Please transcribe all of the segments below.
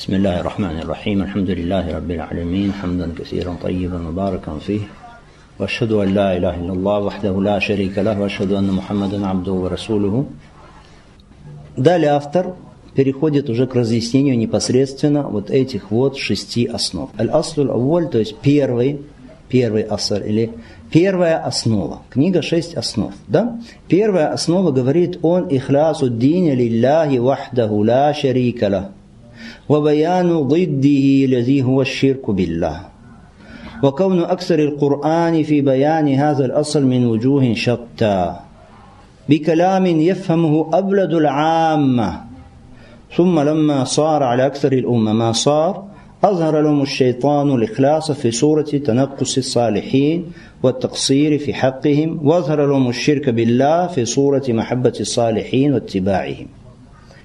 بسم الله الرحمن الرحيم الحمد لله رب العالمين حمدا كثيرا طيبا مباركا فيه واشهد ان لا اله الا الله وحده لا شريك له واشهد ان محمدا عبده ورسوله Далее автор переходит уже к разъяснению непосредственно вот этих вот шести основ. Аль-Аслуль Авваль, то есть первый, первый асар или первая основа. Книга шесть основ. Да? Первая основа говорит он ихлясу дин лилляхи вахдаху ла шарика ла. وبيان ضده الذي هو الشرك بالله. وكون أكثر القرآن في بيان هذا الأصل من وجوه شتى. بكلام يفهمه أبلد العامة. ثم لما صار على أكثر الأمة ما صار أظهر لهم الشيطان الإخلاص في صورة تنقص الصالحين والتقصير في حقهم وأظهر لهم الشرك بالله في صورة محبة الصالحين واتباعهم.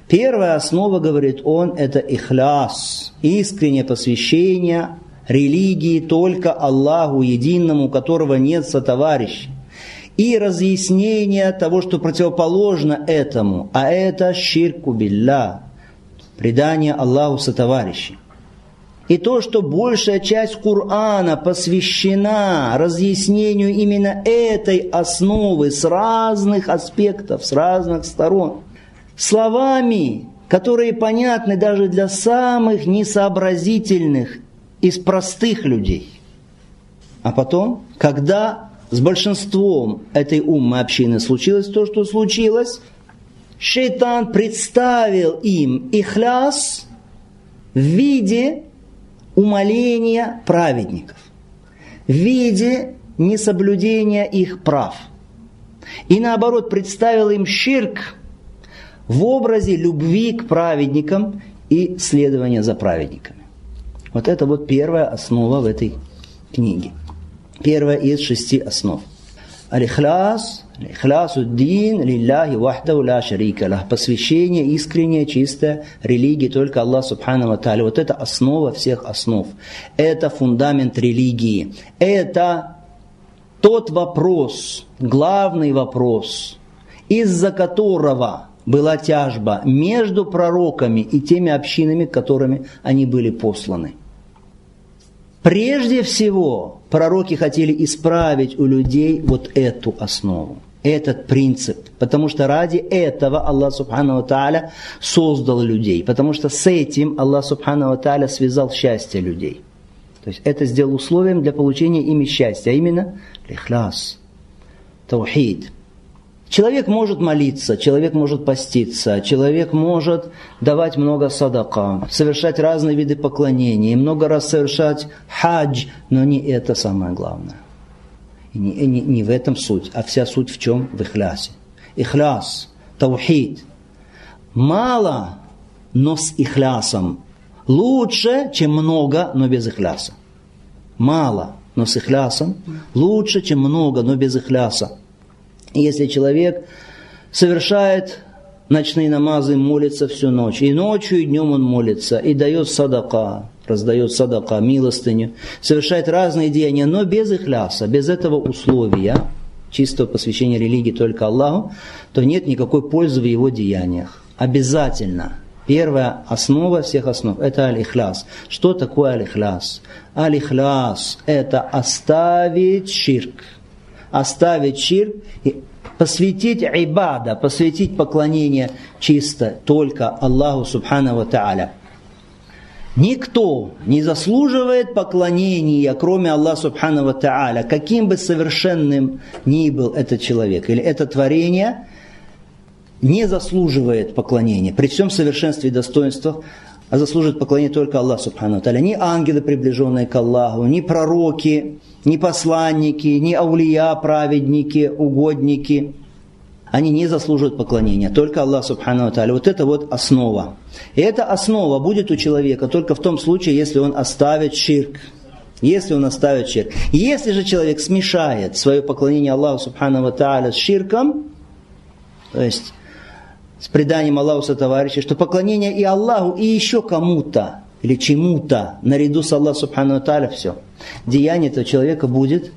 Первая основа, говорит он, это ихляс, искреннее посвящение религии только Аллаху единому, которого нет сотоварища. И разъяснение того, что противоположно этому, а это ширку билля, предание Аллаху сотоварища. И то, что большая часть Корана посвящена разъяснению именно этой основы с разных аспектов, с разных сторон, словами, которые понятны даже для самых несообразительных из простых людей. А потом, когда с большинством этой умной общины случилось то, что случилось, шейтан представил им ихляс в виде умоления праведников, в виде несоблюдения их прав. И наоборот, представил им ширк в образе любви к праведникам и следования за праведниками. Вот это вот первая основа в этой книге. Первая из шести основ. Алихляс, алихлясу дин, лилляхи вахдау ла шарика. Посвящение, искреннее, чистое религии только Аллах Субхану Ва Тааля. Вот это основа всех основ. Это фундамент религии. Это тот вопрос, главный вопрос, из-за которого была тяжба между пророками и теми общинами, которыми они были посланы. Прежде всего, пророки хотели исправить у людей вот эту основу, этот принцип, потому что ради этого Аллах Субхану Тааля создал людей, потому что с этим Аллах Субхану Тааля связал счастье людей. То есть это сделал условием для получения ими счастья, а именно лихляс, таухид – Человек может молиться, человек может поститься, человек может давать много садака, совершать разные виды поклонений, много раз совершать хадж, но не это самое главное. И не, не, не в этом суть, а вся суть в чем? В ихлясе. Ихляс, таухид. Мало, но с ихлясом. Лучше, чем много, но без ихляса. Мало, но с ихлясом. Лучше, чем много, но без ихляса. Если человек совершает ночные намазы, молится всю ночь, и ночью, и днем он молится, и дает садака, раздает садака, милостыню, совершает разные деяния, но без ихляса, без этого условия, чистого посвящения религии только Аллаху, то нет никакой пользы в его деяниях. Обязательно. Первая основа всех основ – это аль-ихляс. Что такое аль-ихляс? Аль-ихляс – это оставить ширк – оставить ширк и посвятить ибада, посвятить поклонение чисто только Аллаху Субхану Та'аля. Никто не заслуживает поклонения, кроме Аллаха Субхану Та'аля, каким бы совершенным ни был этот человек или это творение, не заслуживает поклонения при всем совершенстве и достоинствах а заслуживает поклонения только Аллах Субхану Таля. Ни ангелы, приближенные к Аллаху, ни пророки, ни посланники, ни аулия, праведники, угодники. Они не заслуживают поклонения, только Аллах Субхану Таля. Вот это вот основа. И эта основа будет у человека только в том случае, если он оставит ширк. Если он оставит ширк. Если же человек смешает свое поклонение Аллаху Субхану Тааля с ширком, то есть с преданием Аллаху товарища, что поклонение и Аллаху, и еще кому-то, или чему-то, наряду с Аллахом Субхану Таля, все. Деяние этого человека будет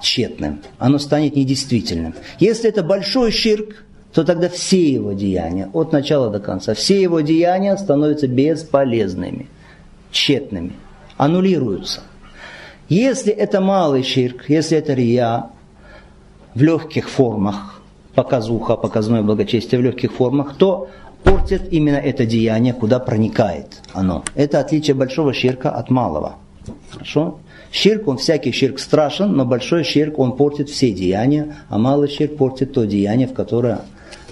тщетным. Оно станет недействительным. Если это большой ширк, то тогда все его деяния, от начала до конца, все его деяния становятся бесполезными, тщетными, аннулируются. Если это малый ширк, если это рия в легких формах, показуха, показное благочестие в легких формах, то портит именно это деяние, куда проникает оно. Это отличие большого ширка от малого. Хорошо? Ширк, он всякий ширк страшен, но большой ширк, он портит все деяния, а малый ширк портит то деяние, в которое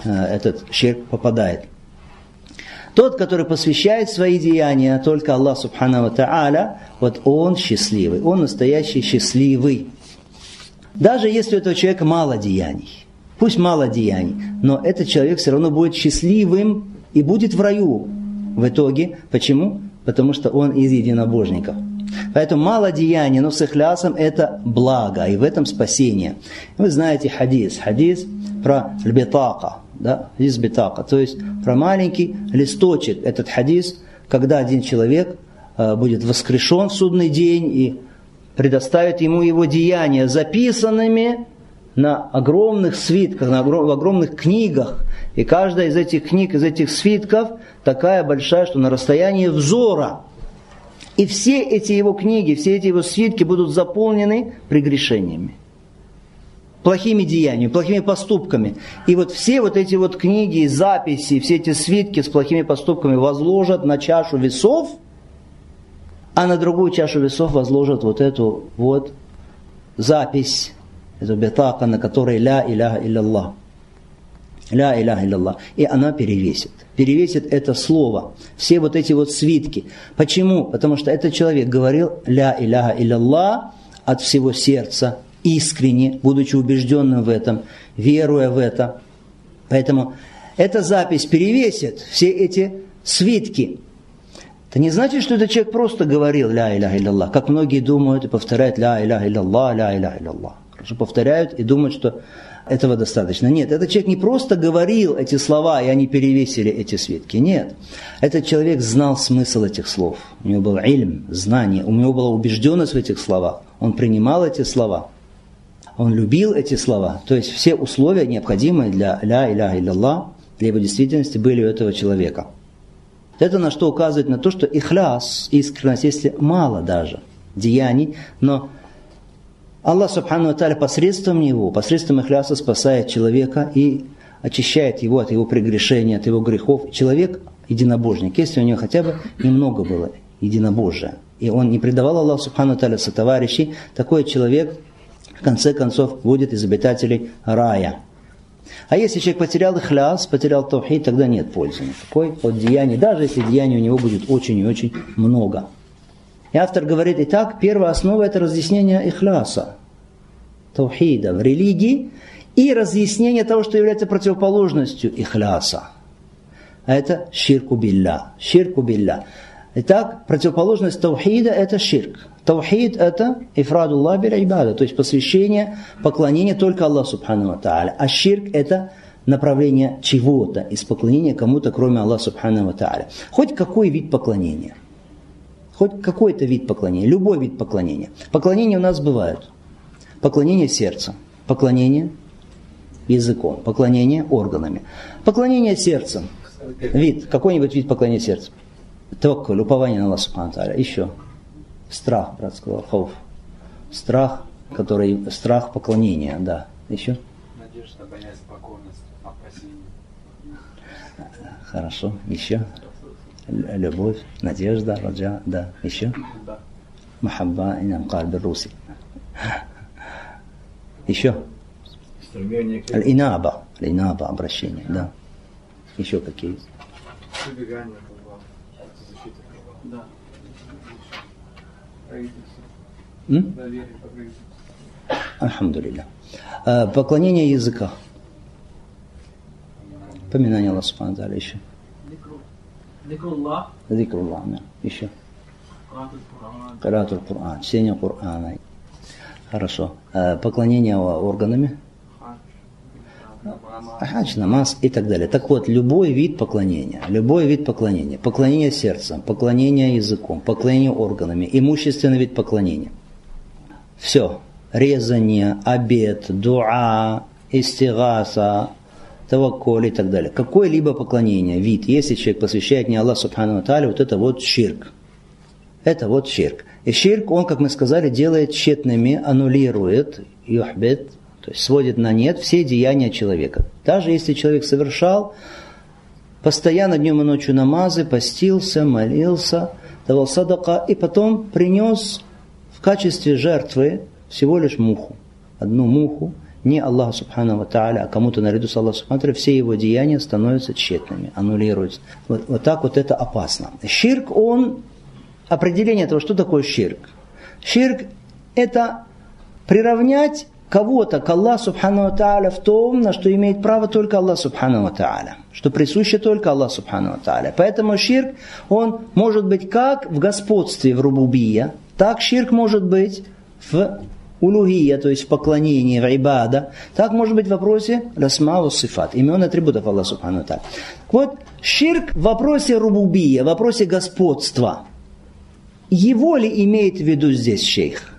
э, этот ширк попадает. Тот, который посвящает свои деяния только Аллах Субхану Тааля, вот он счастливый, он настоящий счастливый. Даже если у этого человека мало деяний, пусть мало деяний, но этот человек все равно будет счастливым и будет в раю в итоге. Почему? Потому что он из единобожников. Поэтому мало деяний, но с ихлясом это благо, и в этом спасение. Вы знаете хадис, хадис про битака, да, хадис битака, то есть про маленький листочек. Этот хадис, когда один человек э, будет воскрешен в судный день и предоставит ему его деяния записанными на огромных свитках, на огромных книгах. И каждая из этих книг, из этих свитков такая большая, что на расстоянии взора – и все эти его книги, все эти его свитки будут заполнены прегрешениями. Плохими деяниями, плохими поступками. И вот все вот эти вот книги, записи, все эти свитки с плохими поступками возложат на чашу весов, а на другую чашу весов возложат вот эту вот запись, эту бетака, на которой ля иляха илlallah. Ля иляха илlallah. И она перевесит перевесит это слово, все вот эти вот свитки. Почему? Потому что этот человек говорил «Ля иляха илlallah» от всего сердца, искренне, будучи убежденным в этом, веруя в это. Поэтому эта запись перевесит все эти свитки. Это не значит, что этот человек просто говорил «Ля иляха илlallah», как многие думают и повторяют «Ля иляха илlallah, ля иляха илlallah». Хорошо повторяют и думают, что этого достаточно. Нет, этот человек не просто говорил эти слова, и они перевесили эти свитки. Нет, этот человек знал смысл этих слов. У него был ильм, знание, у него была убежденность в этих словах. Он принимал эти слова. Он любил эти слова. То есть все условия, необходимые для ля иля илlallah, для его действительности, были у этого человека. Это на что указывает на то, что ихляс, искренность, если мало даже деяний, но Аллах Субхану Аталя посредством него, посредством ихляса спасает человека и очищает его от его прегрешения, от его грехов. Человек единобожник, если у него хотя бы немного было единобожия, и он не предавал Аллаху Субхану Аталя сотоварищей, такой человек в конце концов будет из обитателей рая. А если человек потерял ихляс, потерял тавхид, тогда нет пользы никакой от деяний, даже если деяний у него будет очень и очень много. И автор говорит, итак, первая основа это разъяснение ихляса, таухида в религии и разъяснение того, что является противоположностью ихляса. А это ширку билля. Ширку билля. Итак, противоположность таухида это ширк. Таухид это ифрадуллах биль ибада, то есть посвящение, поклонение только Аллаху Субхану Тааля. А ширк это направление чего-то из поклонения кому-то, кроме Аллаха Субхану Тааля. Хоть какой вид поклонения. Хоть какой-то вид поклонения, любой вид поклонения. Поклонения у нас бывают. Поклонение сердцем, поклонение языком, поклонение органами. Поклонение сердцем. Вид, какой-нибудь вид поклонения сердцем. Таваккуль, упование на Аллаха Еще. Страх, брат сказал, хауф. Страх, который, страх поклонения, да. Еще? Надежда, боязнь, покорность, опасение. Хорошо, еще? Любовь, надежда, раджа, да, еще? Махабба и намкар руси. Еще? Аль-инаба, аль-инаба, обращение, да. Еще какие? Прибегание защита Да. Альхамдулилля. А, поклонение языка. Поминание Аллаха Субхану еще. Зикруллах. Зикруллах, да. Еще. Каратуль Кур'ан. Чтение Кур'ана. Хорошо. Э, поклонение органами. Хадж, намаз и так далее. Так вот, любой вид поклонения, любой вид поклонения, поклонение сердцем, поклонение языком, поклонение органами, имущественный вид поклонения. Все. Резание, обед, дуа, истигаса, таваккуль и так далее. Какое-либо поклонение, вид, если человек посвящает не Аллах Субхану Аталя, вот это вот ширк. Это вот ширк. И ширк, он, как мы сказали, делает тщетными, аннулирует, юхбет, то есть сводит на нет все деяния человека. Даже если человек совершал постоянно днем и ночью намазы, постился, молился, давал садака, и потом принес в качестве жертвы всего лишь муху. Одну муху, не Аллаху Субхану Ва а кому-то наряду с Аллахом Субхану все его деяния становятся тщетными, аннулируются. Вот, вот так вот это опасно. Ширк, он, определение того, что такое ширк. Ширк – это приравнять кого-то к Аллаху Субхану Тааля в том, на что имеет право только Аллах Субхану Тааля, что присуще только Аллах Субхану Тааля. Поэтому ширк, он может быть как в господстве в рубубия, так ширк может быть в улугия, то есть в поклонении, в ибада, так может быть в вопросе расмау сифат, имен атрибутов Аллаха Субхану Тааля. Вот ширк в вопросе рубубия, в вопросе господства. Его ли имеет в виду здесь шейх?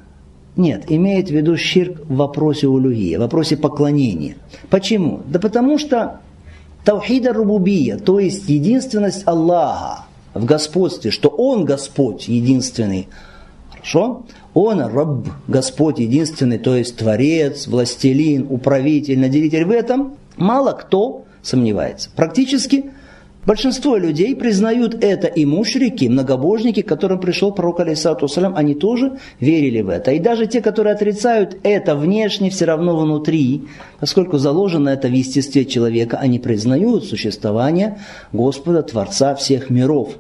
Нет, имеет в виду ширк в вопросе улюгия, в вопросе поклонения. Почему? Да потому что таухида рубубия, то есть единственность Аллаха в господстве, что Он Господь единственный, хорошо? Он Рабб, Господь единственный, то есть Творец, Властелин, Управитель, Наделитель в этом, мало кто сомневается. Практически Большинство людей признают это и мушрики, многобожники, к которым пришел пророк, алейсалату салям, они тоже верили в это. И даже те, которые отрицают это внешне, все равно внутри, поскольку заложено это в естестве человека, они признают существование Господа, Творца всех миров.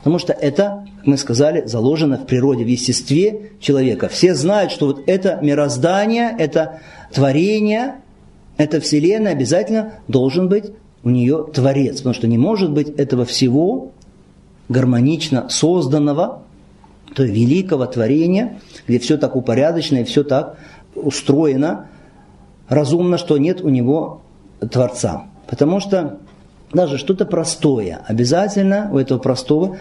Потому что это, как мы сказали, заложено в природе, в естестве человека. Все знают, что вот это мироздание, это творение, это вселенная обязательно должен быть у нее Творец, потому что не может быть этого всего гармонично созданного, то великого творения, где все так упорядочено и все так устроено разумно, что нет у него Творца. Потому что даже что-то простое, обязательно у этого простого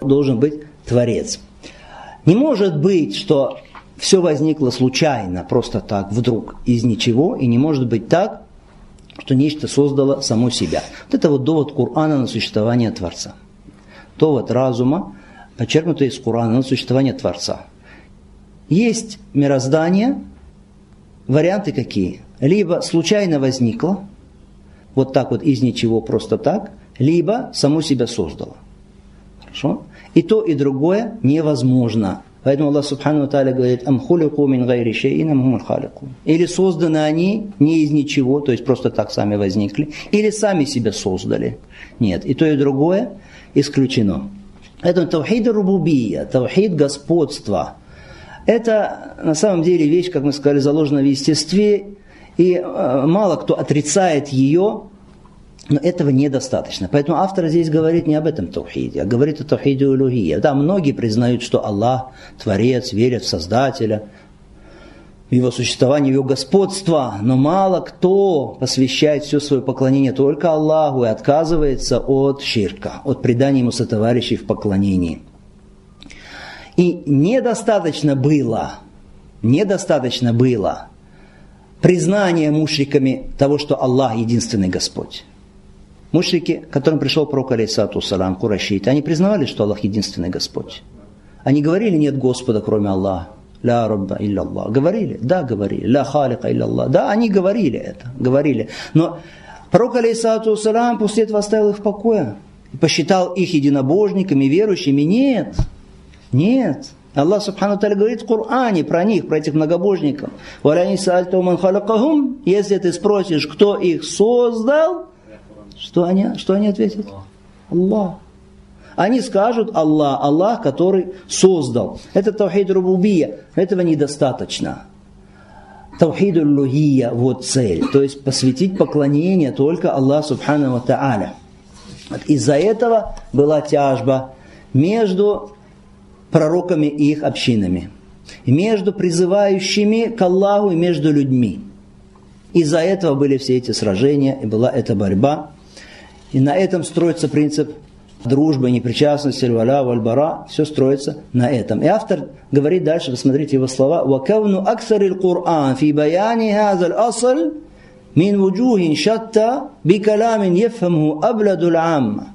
должен быть Творец. Не может быть, что все возникло случайно, просто так, вдруг, из ничего, и не может быть так, что нечто создало само себя. Вот это вот довод Корана на существование Творца. Довод разума, подчеркнутый из Корана на существование Творца. Есть мироздание, варианты какие? Либо случайно возникло, вот так вот из ничего просто так, либо само себя создало. Хорошо? И то, и другое невозможно. Поэтому Аллах Субхану Тааля говорит, «Ам хулику мин гайри шейин, халику». Или созданы они не из ничего, то есть просто так сами возникли, или сами себя создали. Нет, и то, и другое исключено. Это таухид рубубия, таухид господства. Это на самом деле вещь, как мы сказали, заложена в естестве, и э, мало кто отрицает ее, но этого недостаточно. Поэтому автор здесь говорит не об этом таухиде, а говорит о таухиде улюхия. Да, многие признают, что Аллах, Творец, верят в Создателя, в его существование, в его господство, но мало кто посвящает все свое поклонение только Аллаху и отказывается от ширка, от предания ему сотоварищей в поклонении. И недостаточно было, недостаточно было признания мушриками того, что Аллах единственный Господь. Мушрики, к которым пришел пророк, алейсату салам, курашиты, они признавали, что Аллах единственный Господь. Они говорили, нет Господа, кроме Аллаха. Ля Рабба илля Аллах. Говорили? Да, говорили. Ля Халика илля Аллах. Да, они говорили это. Говорили. Но пророк, алейсату салам, после этого оставил их в покое. И посчитал их единобожниками, верующими. Нет. Нет. Аллах Субхану говорит в Коране про них, про этих многобожников. Если ты спросишь, кто их создал, что они, что они ответят? Аллах. Они скажут Аллах, Аллах, который создал. Это таухид рубубия. Этого недостаточно. Таухид лугия, вот цель. То есть посвятить поклонение только Аллаху Субхану Та'аля. Из-за этого была тяжба между пророками и их общинами. Между призывающими к Аллаху и между людьми. Из-за этого были все эти сражения и была эта борьба. И на этом строится принцип дружбы, непричастности, валя, вальбара, все строится на этом. И автор говорит дальше, посмотрите его слова, «Вакавну аксарил Кур'ан фи баяни хазал асл мин вуджухин шатта БИ бикаламин ефхамху абладул амма».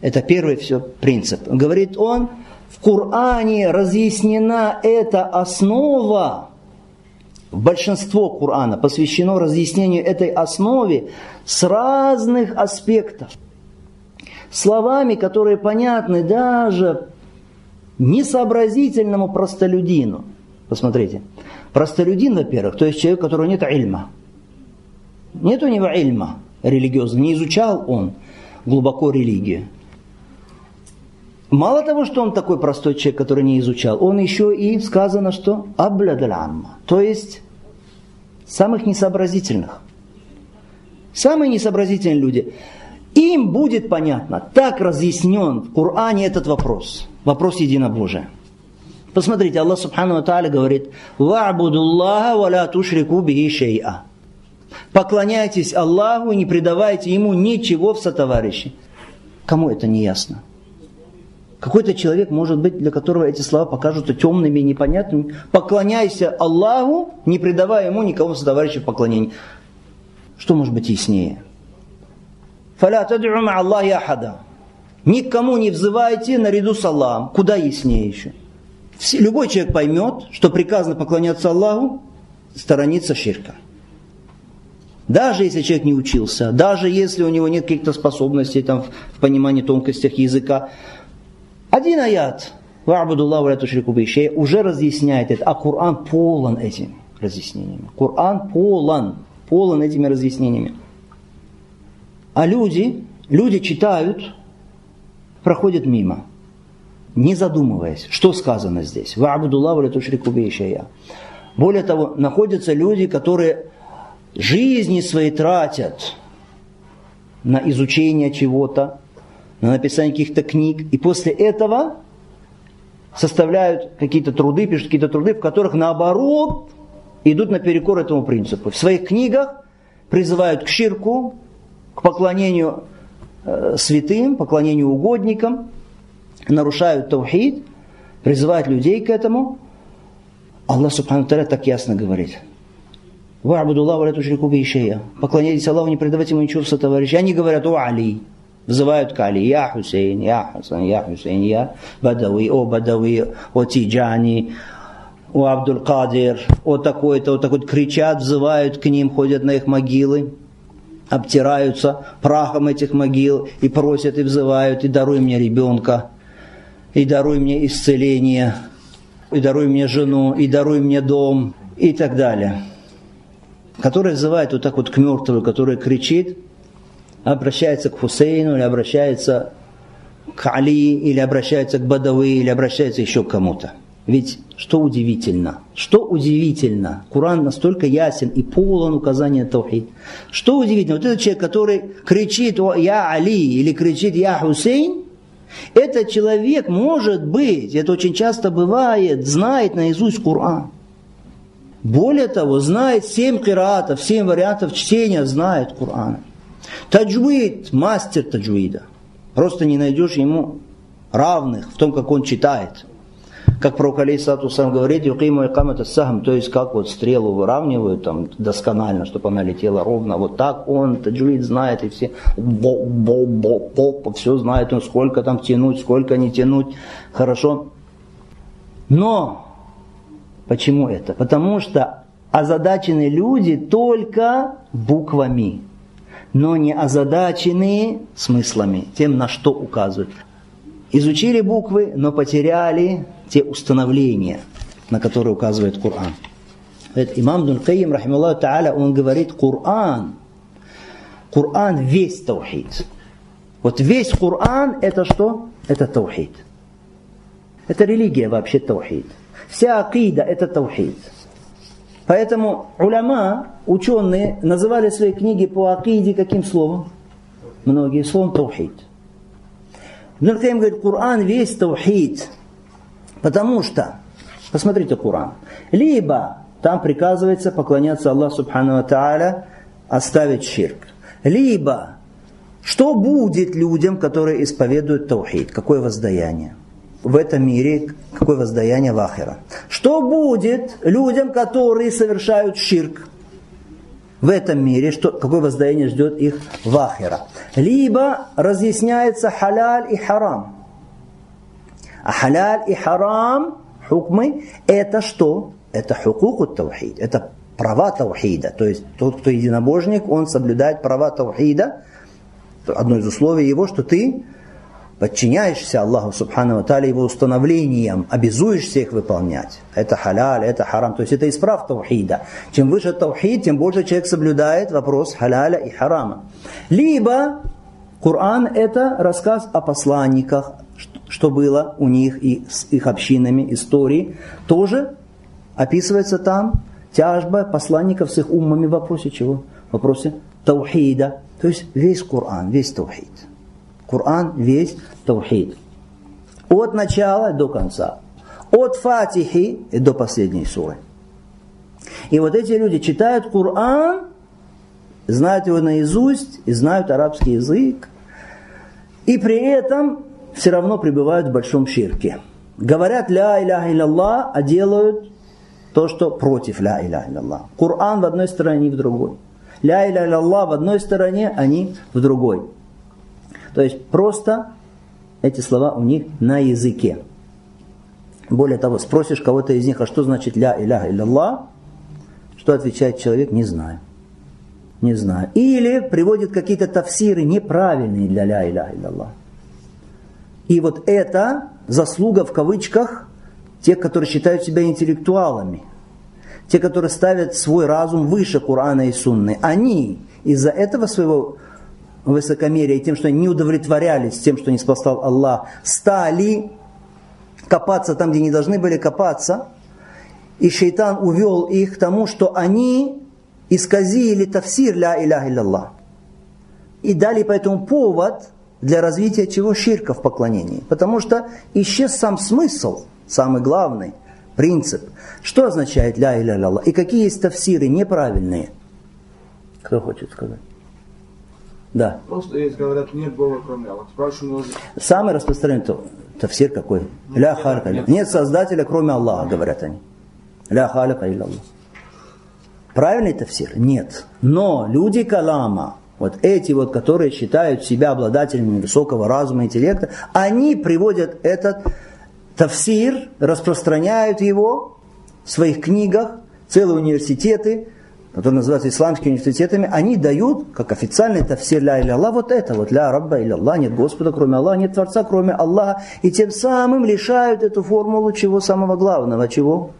Это первый все принцип. Говорит он, в Коране разъяснена эта основа, большинство Корана посвящено разъяснению этой основе с разных аспектов. Словами, которые понятны даже несообразительному простолюдину. Посмотрите. Простолюдин, во-первых, то есть человек, у которого нет ильма. Нет у него ильма религиозного, не изучал он глубоко религию. Мало того, что он такой простой человек, который не изучал, он еще и сказано, что аблядалямма, то есть самых несообразительных. Самые несообразительные люди. Им будет понятно, так разъяснен в Коране этот вопрос, вопрос единобожия. Посмотрите, Аллах Субхану Ва Тааля говорит, «Ва'будуллаха ва ла тушрику бихи шей'a». Поклоняйтесь Аллаху и не предавайте Ему ничего в сотоварищи. Кому это не ясно? Какой-то человек, может быть, для которого эти слова покажутся темными и непонятными. Поклоняйся Аллаху, не предавая Ему никого сотоварища в поклонении. Что может быть яснее? «Фаля тад'у Аллахи ахада». Никому не взывайте наряду с Аллахом. Куда яснее еще? Любой человек поймет, что приказано поклоняться Аллаху, сторониться ширка. Даже если человек не учился, даже если у него нет каких-то способностей там, в понимании тонкостях языка. Один аят, уже разъясняет это, а Коран полон этими разъяснениями. Коран полон, полон этими разъяснениями. А люди, люди читают, проходят мимо не задумываясь, что сказано здесь. Ля тушрику бейшая. Более того, находятся люди, которые жизни свои тратят на изучение чего-то, на написание каких-то книг, и после этого составляют какие-то труды, пишут какие-то труды, в которых наоборот идут наперекор этому принципу. В своих книгах призывают к ширку, к поклонению э, святым, поклонению угодникам, нарушают таухид, призывают людей к этому, Аллах Субхану Таля так ясно говорит. Ва'будуллаху ва ла тушрику бихи Поклоняйтесь Аллаху, не предавайте ему ничего сотоварища. Они говорят, о Али, взывают к Али, я Хусейн, я Хасан, я Хусейн, я Бадави, о Бадави, о Тиджани, о Абдул Кадир, о такой-то, о такой-то, кричат, взывают к ним, ходят на их могилы обтираются прахом этих могил и просят и взывают, и даруй мне ребенка и даруй мне исцеление, и даруй мне жену, и даруй мне дом, и так далее. Который взывает вот так вот к мертвому, который кричит, обращается к Хусейну, или обращается к Али, или обращается к Бадавы, или обращается еще к кому-то. Ведь что удивительно, что удивительно, Коран настолько ясен и полон указания Таухид. Что удивительно, вот этот человек, который кричит «Я Али» или кричит «Я Хусейн», этот человек, может быть, это очень часто бывает, знает наизусть Коран. Более того, знает семь киратов, семь вариантов чтения, знает Коран. Таджуид, мастер таджуида. Просто не найдешь ему равных в том, как он читает как пророк Алейсату сам говорит, юкиму икамата сахам, то есть как вот стрелу выравнивают там досконально, чтобы она летела ровно, вот так он, таджуид знает, и все бо бо бо бо все знает, он сколько там тянуть, сколько не тянуть, хорошо. Но, почему это? Потому что озадачены люди только буквами, но не озадачены смыслами, тем, на что указывают. Изучили буквы, но потеряли те установления, на которые указывает Коран. Имам Дун Каим, рахималлаху та'аля, он говорит, Коран, Коран весь таухид. Вот весь Коран это что? Это таухид. Это религия вообще таухид. Вся акида это таухид. Поэтому уляма, ученые, называли свои книги по акиде каким словом? Многие словом таухид. Ибн говорит, Коран весь таухид. Потому что, посмотрите Коран, либо там приказывается поклоняться Аллаху Субхану Тааля, оставить ширк. Либо, что будет людям, которые исповедуют таухид, какое воздаяние? В этом мире какое воздаяние в Ахира. Что будет людям, которые совершают ширк? в этом мире, что, какое воздаяние ждет их в ахира. Либо разъясняется халяль и харам. А халяль и харам, хукмы, это что? Это хукуку таухид, это права таухида. То есть тот, кто единобожник, он соблюдает права таухида. Одно из условий его, что ты подчиняешься Аллаху Субхану Тааля его установлениям, обязуешься их выполнять. Это халяль, это харам. То есть это исправ таухида. Чем выше таухид, тем больше человек соблюдает вопрос халяля и харама. Либо Коран это рассказ о посланниках, что было у них и с их общинами, истории. Тоже описывается там тяжба посланников с их умами в вопросе чего? В вопросе таухида. То есть весь Коран, весь таухид. Коран весь таухид. От начала до конца. От Фатихи до последней суры. И вот эти люди читают Коран, знают его наизусть и знают арабский язык, и при этом все равно пребывают в большом ширке. Говорят «Ля иляха илlallah», а делают то, что против «Ля иляха илlallah». Коран в одной стороне, в другой. «Ля иляха илlallah» в одной стороне, они в другой. То есть просто эти слова у них на языке. Более того, спросишь кого-то из них, а что значит ля иляха илlallah, что отвечает человек, не знаю. Не знаю. Или приводит какие-то тафсиры неправильные для ля иляха илlallah. И вот это заслуга в кавычках тех, которые считают себя интеллектуалами. Те, которые ставят свой разум выше Корана и Сунны. Они из-за этого своего высокомерия и тем, что они не удовлетворялись тем, что не спасал Аллах, стали копаться там, где не должны были копаться, и шейтан увел их к тому, что они исказили тафсир ля иляха илlallah. И дали по этому повод для развития чего? Ширка в поклонении. Потому что исчез сам смысл, самый главный принцип. Что означает ля иля илlallah? И какие есть тафсиры неправильные? Кто хочет сказать? Да. Просто есть, говорят, нет Бога, кроме Аллаха. Спрашиваю, Самый распространенный то, тафсир какой? Ля халика. Нет создателя, кроме Аллаха, говорят они. Ля халика илля Аллах. Правильный тафсир? Нет. Но люди калама, вот эти вот, которые считают себя обладателями высокого разума, интеллекта, они приводят этот тафсир, распространяют его в своих книгах, целые университеты, которые называются исламскими университетами, они дают, как официальный тафсир ля иля Аллах, вот это вот, ля рабба иля Аллах, нет Господа кроме Аллаха, нет Творца кроме Аллаха, и тем самым лишают эту формулу чего самого главного, чего?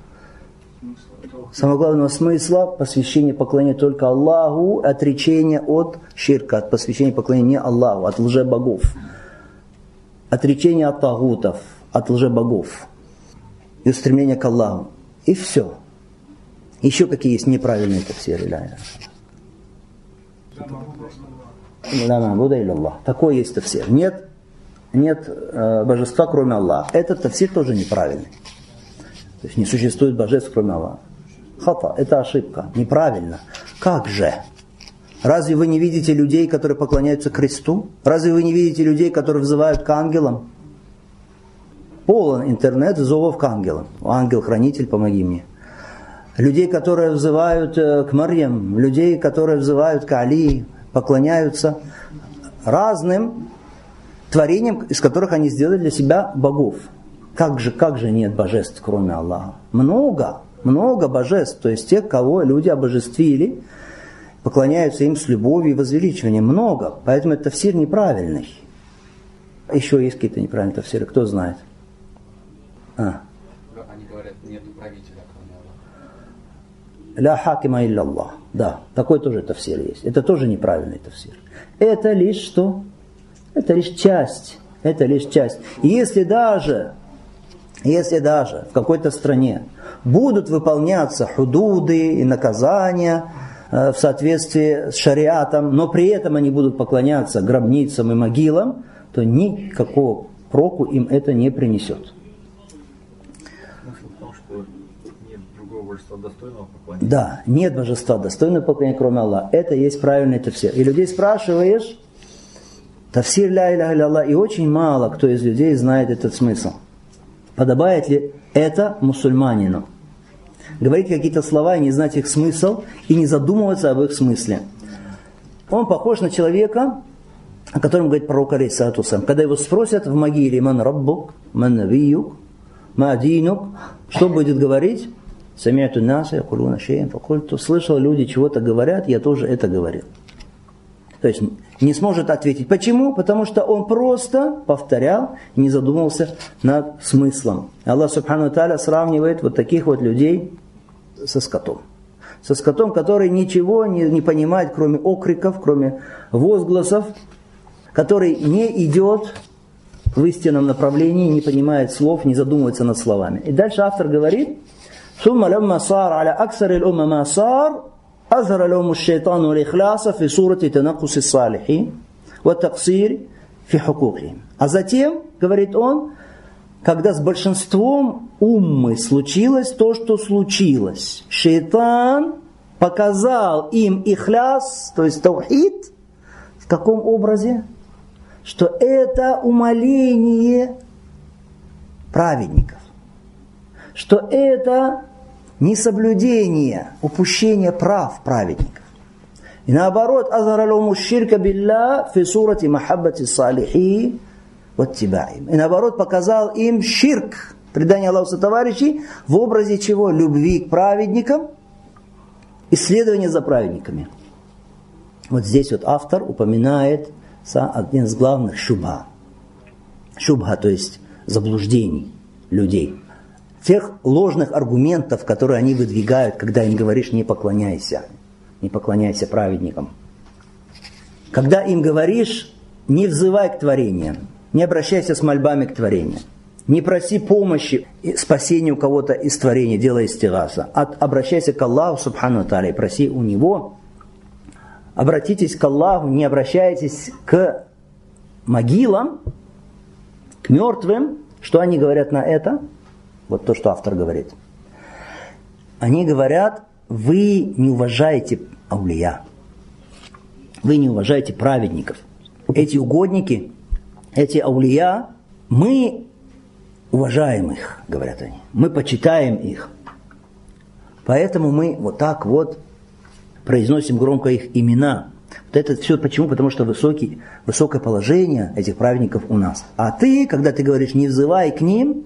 Самого главного смысла посвящения поклонения только Аллаху, отречения от ширка, от посвящения поклонения не Аллаху, от лже-богов. Отречение от тагутов, от лже-богов. И устремление к Аллаху. И все. Еще какие есть неправильные тафсиры? Ла Будда или Аллах. Такой есть тафсир. Нет, нет э, божества, кроме Аллаха. Этот тафсир тоже неправильный. То есть не существует божеств, кроме Аллаха. Хата, это ошибка. Неправильно. Как же? Разве вы не видите людей, которые поклоняются кресту? Разве вы не видите людей, которые взывают к ангелам? Полон интернет зовов к ангелам. Ангел-хранитель, помоги мне людей, которые взывают э, к Марьям, людей, которые взывают к Али, поклоняются разным творениям, из которых они сделали для себя богов. Как же, как же нет божеств, кроме Аллаха? Много, много божеств, то есть тех, кого люди обожествили, поклоняются им с любовью и возвеличиванием. Много, поэтому это все неправильный. Еще есть какие-то неправильные тафсиры, кто знает? А. Они говорят, нет правителя. Ля хакима илля Аллах. Да, такой тоже тафсир есть. Это тоже неправильный тафсир. Это лишь что? Это лишь часть. Это лишь часть. Если даже, если даже в какой-то стране будут выполняться худуды и наказания э, в соответствии с шариатом, но при этом они будут поклоняться гробницам и могилам, то никакого проку им это не принесет. Поклонения? Да, нет божества достойного поклонения, кроме Аллаха. Это есть правильный тафсир. И людей спрашиваешь, тафсир ля иля Аллах, и очень мало кто из людей знает этот смысл. Подобает ли это мусульманину? говорить какие-то слова и не знать их смысл, и не задумываться об их смысле. Он похож на человека, о котором говорит пророк Алейсату Когда его спросят в могиле «Ман раббук, ман навиюк, ма динук», что будет говорить? Самиату наса, якулуна шеем, факульту. Слышал, люди чего-то говорят, я тоже это говорил. То есть не сможет ответить. Почему? Потому что он просто повторял, не задумывался над смыслом. Аллах Субхану Таля сравнивает вот таких вот людей со скотом. Со скотом, который ничего не, не понимает, кроме окриков, кроме возгласов, который не идет в истинном направлении, не понимает слов, не задумывается над словами. И дальше автор говорит, ثم لما صار على أكثر الأمة ما صار أظهر لهم الشيطان الإخلاص في صورة تنقص الصالحين والتقصير في حقوقهم. А затем, говорит он, когда с большинством уммы случилось то, что случилось, шейтан показал им ихляс, то есть таухид, в каком образе? Что это умоление праведников, что это несоблюдение, упущение прав праведников. И наоборот, азаралуму ширка билля фи сурати махаббати салихи вот тебя им. И наоборот, показал им ширк, предание Аллаху товарищей, в образе чего? Любви к праведникам, исследования за праведниками. Вот здесь вот автор упоминает один из главных шубха. Шубха, то есть заблуждений людей тех ложных аргументов, которые они выдвигают, когда им говоришь «не поклоняйся», «не поклоняйся праведникам». Когда им говоришь «не взывай к творениям», «не обращайся с мольбами к творениям», не проси помощи и спасения у кого-то из творения, делай истираса. Обращайся к Аллаху, субхану таля, проси у Него. Обратитесь к Аллаху, не обращайтесь к могилам, к мертвым. Что они говорят на это? Вот то, что автор говорит. Они говорят, вы не уважаете аулия. Вы не уважаете праведников. Эти угодники, эти аулия, мы уважаем их, говорят они. Мы почитаем их. Поэтому мы вот так вот произносим громко их имена. Вот это все почему? Потому что высокий, высокое положение этих праведников у нас. А ты, когда ты говоришь, не взывай к ним,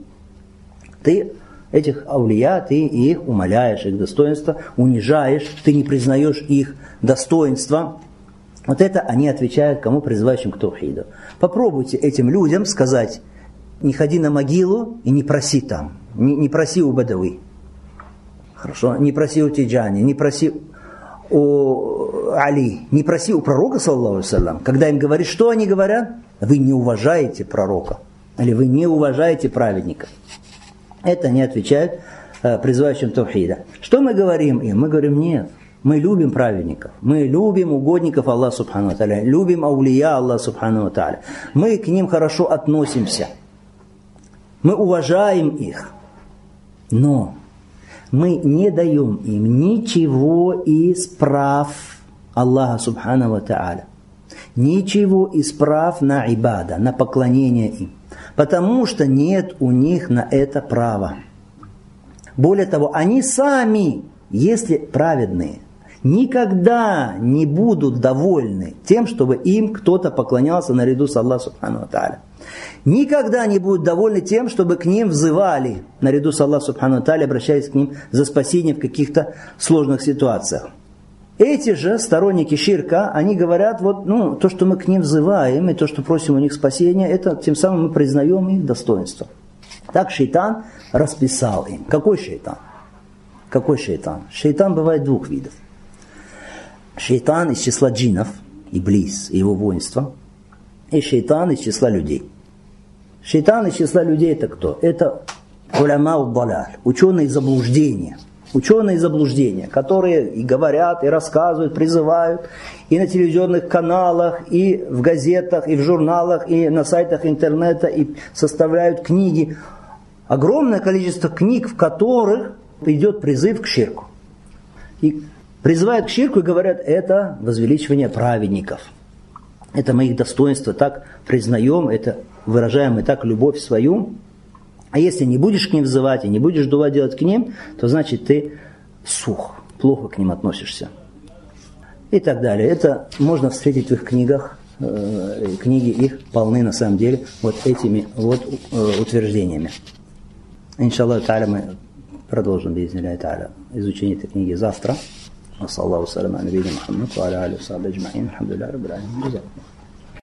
ты этих аулия, ты их умоляешь, их достоинство, унижаешь, ты не признаешь их достоинства. Вот это они отвечают кому, призывающим к Таухиду. Попробуйте этим людям сказать, не ходи на могилу и не проси там, не, не проси у Бадавы. Хорошо, не проси у Тиджани, не проси у Али, не проси у пророка, саллаху салям. Когда им говоришь, что они говорят? Вы не уважаете пророка. Или вы не уважаете праведника. Это не отвечают э, призывающим Тавхида. Что мы говорим им? Мы говорим, нет, мы любим праведников, мы любим угодников Аллаха Субхану Тааля, любим аулия Аллаха Субхану Тааля. Мы к ним хорошо относимся, мы уважаем их, но мы не даем им ничего из прав Аллаха Субхану Тааля. Ничего из прав на ибада, на поклонение им потому что нет у них на это права. Более того, они сами, если праведные, никогда не будут довольны тем, чтобы им кто-то поклонялся наряду с Аллахом Субхану Тааля. Никогда не будут довольны тем, чтобы к ним взывали наряду с Аллахом Субхану Тааля, обращаясь к ним за спасением в каких-то сложных ситуациях. Эти же сторонники ширка, они говорят, вот, ну, то, что мы к ним взываем, и то, что просим у них спасения, это тем самым мы признаем их достоинство. Так шейтан расписал им. Какой шейтан? Какой шейтан? Шейтан бывает двух видов. Шейтан из числа джинов, Иблис и его воинство, и шейтан из числа людей. Шейтан из числа людей это кто? Это уляма балаль, ученые заблуждения – ученые заблуждения, которые и говорят, и рассказывают, призывают, и на телевизионных каналах, и в газетах, и в журналах, и на сайтах интернета, и составляют книги. Огромное количество книг, в которых идет призыв к ширку. И призывают к ширку и говорят, это возвеличивание праведников. Это моих достоинства, так признаем, это выражаем и так любовь свою А если не будешь к ним взывать и не будешь дува делать к ним, то значит ты сух, плохо к ним относишься. И так далее. Это можно встретить в их книгах. Э, книги их полны на самом деле вот этими вот э, утверждениями. Иншаллах мы продолжим, та'аля, изучение этой книги завтра. وصلى الله وسلم على نبينا محمد وعلى آله وصحبه أجمعين. الحمد لله رب العالمين. جزاكم